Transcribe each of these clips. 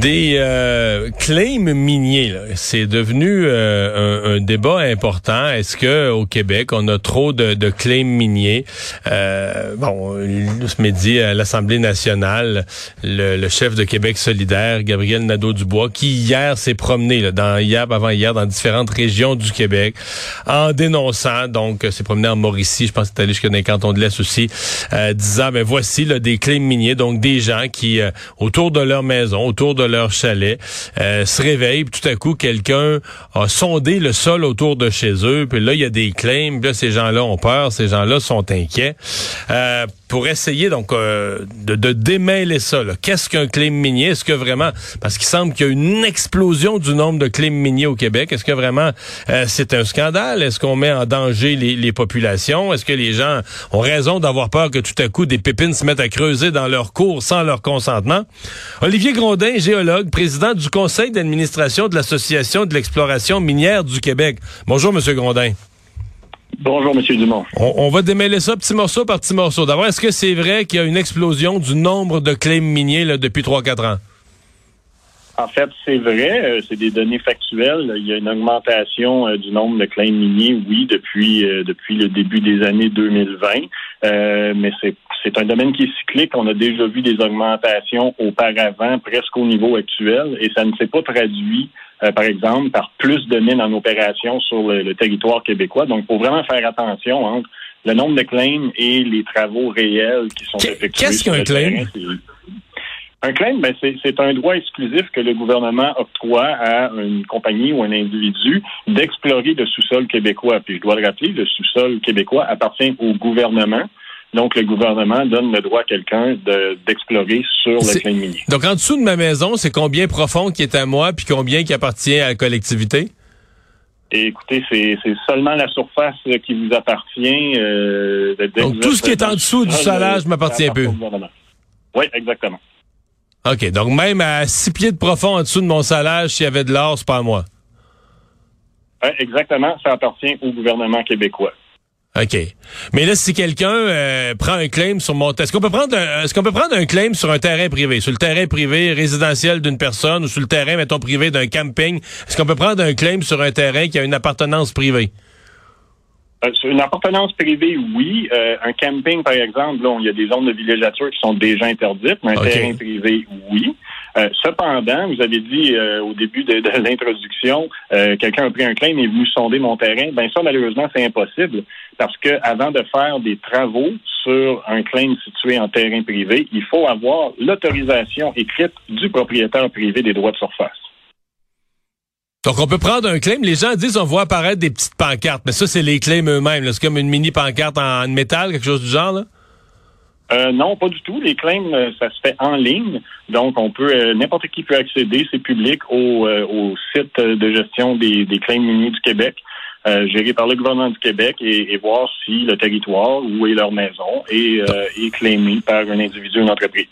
Des euh, claims miniers, c'est devenu euh, un, débat important. Est-ce que au Québec, on a trop de, de claims miniers? Euh, Bon, ce midi à l'Assemblée nationale, le, chef de Québec solidaire, Gabriel Nadeau-Dubois, qui hier s'est promené, là, dans hier, avant hier, dans différentes régions du Québec, en dénonçant, donc, s'est promené en Mauricie, je pense que c'est allé jusqu'à dans les cantons de l'Est aussi, disant, ben voici là, des claims miniers, donc des gens qui, autour de leur maison, autour de leur chalet, euh, se réveillent, puis tout à coup, quelqu'un a sondé le sol autour de chez eux, puis là, il y a des claims, puis là, ces gens-là ont peur, ces gens-là sont inquiets. Euh, pour essayer donc euh, de, de, démêler ça. Qu'est-ce qu'un claim minier? Est-ce que vraiment, parce qu'il semble qu'il y a une explosion du nombre de claims miniers au Québec, est-ce que vraiment c'est un scandale? Est-ce qu'on met en danger les, les populations? Est-ce que les gens ont raison d'avoir peur que tout à coup des pépines se mettent à creuser dans leur cours sans leur consentement? Olivier Grondin, géologue, président du conseil d'administration de l'Association de l'exploration minière du Québec. Bonjour, Monsieur Grondin. Bonjour, M. Dumont. On, va démêler ça petit morceau par petit morceau. D'abord, est-ce que c'est vrai qu'il y a une explosion du nombre de claims miniers là, depuis 3-4 ans? En fait, c'est vrai, euh, c'est des données factuelles. Il y a une augmentation euh, du nombre de claims miniers, oui, depuis euh, depuis le début des années 2020. mais c'est c'est un domaine qui est cyclique. On a déjà vu des augmentations auparavant, presque au niveau actuel, et ça ne s'est pas traduit, par exemple, par plus de mines en opération sur le, territoire québécois. Donc, il faut vraiment faire attention entre le nombre de claims et les travaux réels qui sont effectués. Qu'est-ce qu'un claim? Un claim, ben, c'est un droit exclusif que le gouvernement octroie à une compagnie ou un individu d'explorer le sous-sol québécois. Puis je dois le rappeler, le sous-sol québécois appartient au gouvernement. Donc, le gouvernement donne le droit à quelqu'un d'explorer sur le claim minier. Donc, en dessous de ma maison, c'est combien profond qui est à moi, puis combien qui appartient à la collectivité? écoutez, c'est seulement la surface qui vous appartient. Euh, Donc, tout ce qui est en dessous du solage m'appartient peu. Oui, exactement. OK. Donc, même à six pieds de profond en dessous de mon salage, s'il y avait de l'or, c'est pas à moi. exactement. Ça appartient au gouvernement québécois. OK. Mais là, si quelqu'un euh, prend un claim sur mon... Est-ce qu'on peut prendre un... est-ce qu'on peut prendre un claim sur un terrain privé, sur le terrain privé résidentiel d'une personne ou sur le terrain, mettons, privé d'un camping? Est-ce qu'on peut prendre un claim sur un terrain qui a une appartenance privée? Euh, sur une appartenance privée, oui. Euh, un camping, par exemple, là, il y a des zones de villégiature qui sont déjà interdites, mais un terrain privé, oui. Euh, cependant, vous avez dit au début de, l'introduction, quelqu'un a pris un claim et vous sondez mon terrain. Ben ça, malheureusement, c'est impossible parce que avant de faire des travaux sur un claim situé en terrain privé, il faut avoir l'autorisation écrite du propriétaire privé des droits de surface. Donc, on peut prendre un claim. Les gens disent on voit apparaître des petites pancartes, mais ça, c'est les claims eux-mêmes. C'est comme une mini pancarte en métal, quelque chose du genre, là? Euh, non, pas du tout. Les claims, euh, ça se fait en ligne. Donc, on peut, euh, n'importe qui peut accéder, c'est public, au, au, site de gestion des, des claims miniers du Québec, géré par le gouvernement du Québec, et, voir si le territoire, où est leur maison, est, est claimé par un individu ou une entreprise.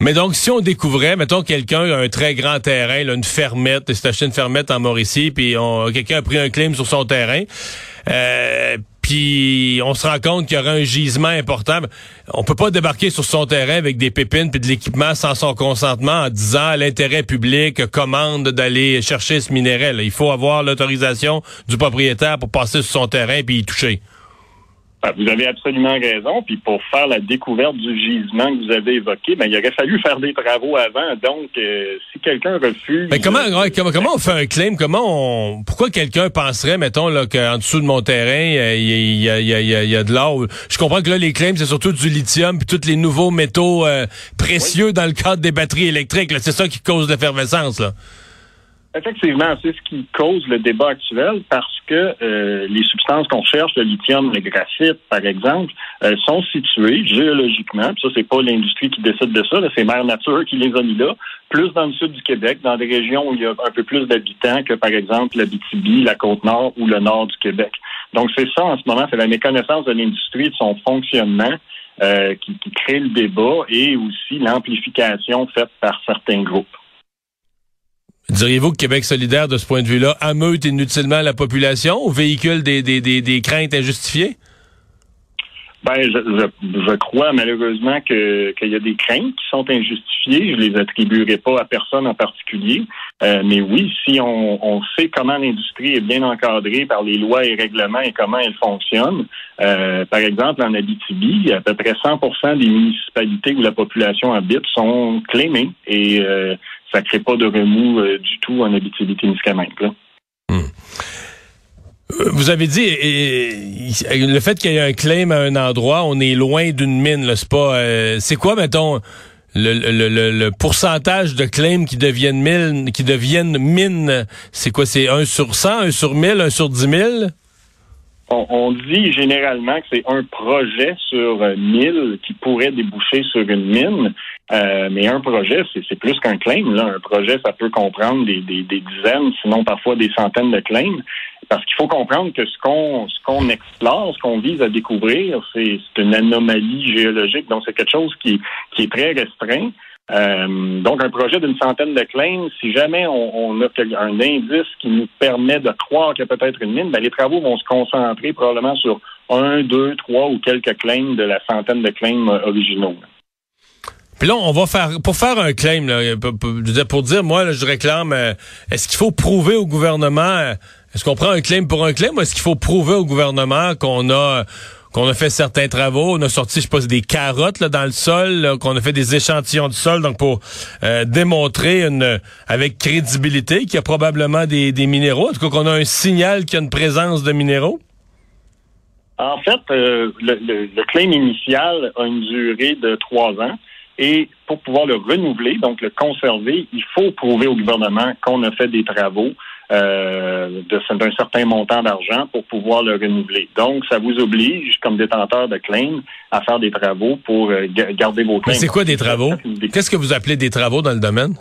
Mais donc, si on découvrait, mettons, quelqu'un a un très grand terrain, là, une fermette, il s'est acheté une fermette en Mauricie, puis quelqu'un a pris un claim sur son terrain, euh, on se rend compte qu'il y aura un gisement important. On peut pas débarquer sur son terrain avec des pépines puis de l'équipement sans son consentement en disant l'intérêt public commande d'aller chercher ce minerai. Il faut avoir l'autorisation du propriétaire pour passer sur son terrain puis y toucher. Ben, vous avez absolument raison. Puis pour faire la découverte du gisement que vous avez évoqué, ben, il aurait fallu faire des travaux avant. Donc, euh, si quelqu'un refuse... Mais comment, comment, on fait un claim? Comment on... Pourquoi quelqu'un penserait, mettons, là, qu'en dessous de mon terrain, il y, a, y, a, y, a, de l'or? Je comprends que là, les claims, c'est surtout du lithium puis tous les nouveaux métaux euh, précieux dans le cadre des batteries électriques. C'est ça qui cause l'effervescence, là. Effectivement, c'est ce qui cause le débat actuel parce que euh, les substances qu'on cherche, le lithium, le graphite, par exemple, euh, sont situées géologiquement. Puis ça, c'est pas l'industrie qui décide de ça, c'est Mère Nature qui les a mis là. Plus dans le sud du Québec, dans des régions où il y a un peu plus d'habitants que, par exemple, la BTB, la Côte-Nord ou le nord du Québec. Donc, c'est ça en ce moment, c'est la méconnaissance de l'industrie, de son fonctionnement qui, qui crée le débat et aussi l'amplification faite par certains groupes. Diriez-vous que Québec solidaire, de ce point de vue-là, ameute inutilement la population ou véhicule des, des, des, craintes injustifiées? Ben, je, je, crois malheureusement que qu'il y a des craintes qui sont injustifiées. Je les attribuerai pas à personne en particulier. Euh, mais oui, si on, sait comment l'industrie est bien encadrée par les lois et règlements et comment elle fonctionne, euh, par exemple en Abitibi, à peu près 100% des municipalités où la population habite sont clémées et euh, ça crée pas de remous euh, du tout en Abitibi-Témiscamingue. Hmm. Euh, vous avez dit le fait qu'il y ait un claim à un endroit, on est loin d'une mine. C'est pas. Euh, c'est quoi, mettons, le, le, le, pourcentage de claims qui deviennent mine, qui deviennent mine C'est quoi C'est 1 sur 100, 1 sur 1000, 1 sur 10 000 on, dit généralement que c'est un projet sur 1000 qui pourrait déboucher sur une mine. Euh, mais un projet, c'est plus qu'un claim. Là. Un projet, ça peut comprendre des, des, dizaines, sinon parfois des centaines de claims. Parce qu'il faut comprendre que ce qu'on ce qu'on explore, ce qu'on vise à découvrir, c'est une anomalie géologique. Donc, c'est quelque chose qui, qui est très restreint. Euh, donc, un projet d'une centaine de claims, si jamais on, a un indice qui nous permet de croire qu'il y a peut-être une mine, ben, les travaux vont se concentrer probablement sur un, deux, trois ou quelques claims de la centaine de claims originaux. Puis là, on va faire pour faire un claim, pour, dire, moi, je réclame. Euh, est-ce qu'il faut prouver au gouvernement euh, Est-ce qu'on prend un claim pour un claim ou est-ce qu'il faut prouver au gouvernement qu'on a qu'on a fait certains travaux, on a sorti, je sais pas, des carottes là, dans le sol, qu'on a fait des échantillons de sol, donc pour euh, démontrer une, avec crédibilité qu'il y a probablement des, minéraux, en tout cas qu'on a un signal qu'il y a une présence de minéraux? En fait, le, le claim initial a une durée de trois ans. Et pour pouvoir le renouveler, donc le conserver, il faut prouver au gouvernement qu'on a fait des travaux euh, d'un certain montant d'argent pour pouvoir le renouveler. Donc, ça vous oblige, comme détenteur de claim, à faire des travaux pour euh, garder vos claims. C'est quoi des travaux? Qu'est-ce que vous appelez des travaux dans le domaine?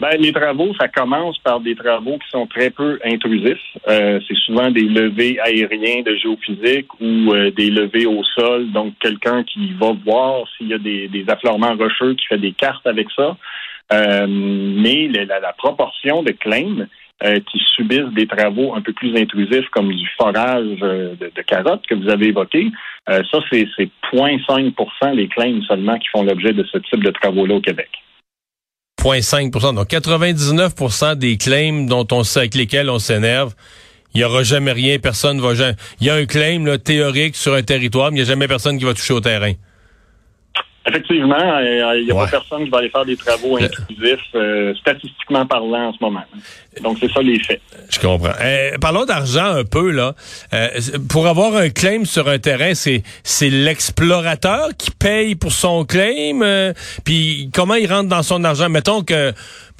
Ben, les travaux, ça commence par des travaux qui sont très peu intrusifs. Euh, c'est souvent des levées aériens de géophysique ou euh, des levées au sol. Donc, quelqu'un qui va voir s'il y a des, des, affleurements rocheux, qui fait des cartes avec ça. Euh, mais la, proportion de claims qui subissent des travaux un peu plus intrusifs comme du forage de, de carottes que vous avez évoqué, ça, c'est 0,5% des claims seulement qui font l'objet de ce type de travaux-là au Québec. 0,5 Donc 99% des claims dont on sait avec lesquels on s'énerve, il n'y aura jamais rien, personne va jamais. Il y a un claim là, théorique sur un territoire, mais il n'y a jamais personne qui va toucher au terrain. Effectivement, euh, il n'y a pas personne qui va aller faire des travaux intrusifs, euh, statistiquement parlant en ce moment. Donc, c'est ça les faits. Je comprends. Euh, parlons d'argent un peu, là. pour avoir un claim sur un terrain, c'est c'est l'explorateur qui paye pour son claim. puis comment il rentre dans son argent? Mettons que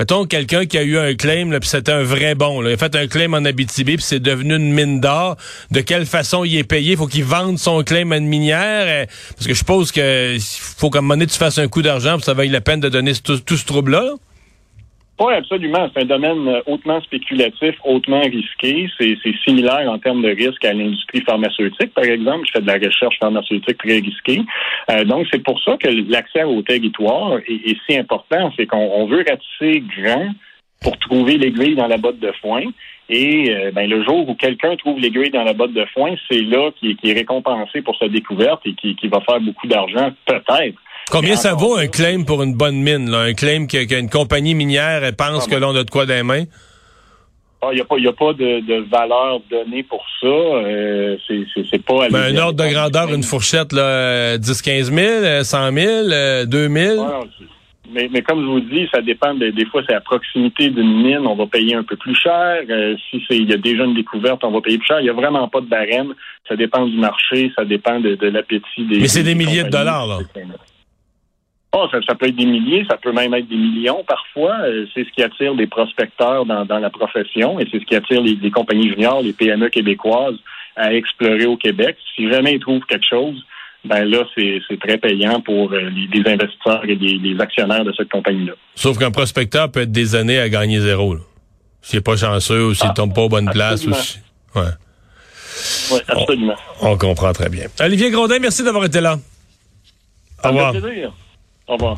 mettons quelqu'un qui a eu un claim, puis c'était un vrai bon. Là. Il a fait un claim en Abitibi, puis c'est devenu une mine d'or. De quelle façon il est payé? Faut qu'il vende son claim à une minière? Euh, parce que je suppose que faut qu'à un moment donné, tu fasses un coup d'argent pour ça vaille la peine de donner tout, ce trouble-là. Oui, absolument. C'est un domaine euh, hautement spéculatif, hautement risqué. C'est similaire en termes de risque à l'industrie pharmaceutique, par exemple. Je fais de la recherche pharmaceutique très risquée. Euh, donc, c'est pour ça que l'accès au territoire est, si important. C'est qu'on veut ratisser grand pour trouver l'aiguille dans la botte de foin. Et euh, ben, le jour où quelqu'un trouve l'aiguille dans la botte de foin, c'est là qui est, récompensé pour sa découverte et qui va faire beaucoup d'argent, peut-être. Combien ça vaut un claim pour une bonne mine? Là? Un claim qu'une compagnie minière pense ah, que l'on a de quoi dans les mains? Il ah, n'y a pas, y a pas de, de, valeur donnée pour ça. Euh, c'est pas... Ben, un ordre de grandeur, une fourchette, là, 10, 15 000, 100 000, 2 000? mais, mais comme je vous dis, ça dépend. des fois, c'est à proximité d'une mine, on va payer un peu plus cher. Euh, si il y a déjà une découverte, on va payer plus cher. Il n'y a vraiment pas de barème. Ça dépend du marché, ça dépend de, de l'appétit des. Mais c'est des milliers de dollars, là. Oh, ça, peut être des milliers, ça peut même être des millions parfois. Euh, c'est ce qui attire des prospecteurs dans, la profession et c'est ce qui attire les, compagnies juniors, les PME québécoises à explorer au Québec. Si jamais ils trouvent quelque chose, ben là, c'est très payant pour euh, les, investisseurs et les, actionnaires de cette compagnie-là. Sauf qu'un prospecteur peut être des années à gagner zéro. S'il n'est pas chanceux ou s'il ne ah, tombe pas aux bonnes places. Ou Ouais. Oui, absolument. On, on comprend très bien. Olivier Grondin, merci d'avoir été là. Au revoir. Au revoir.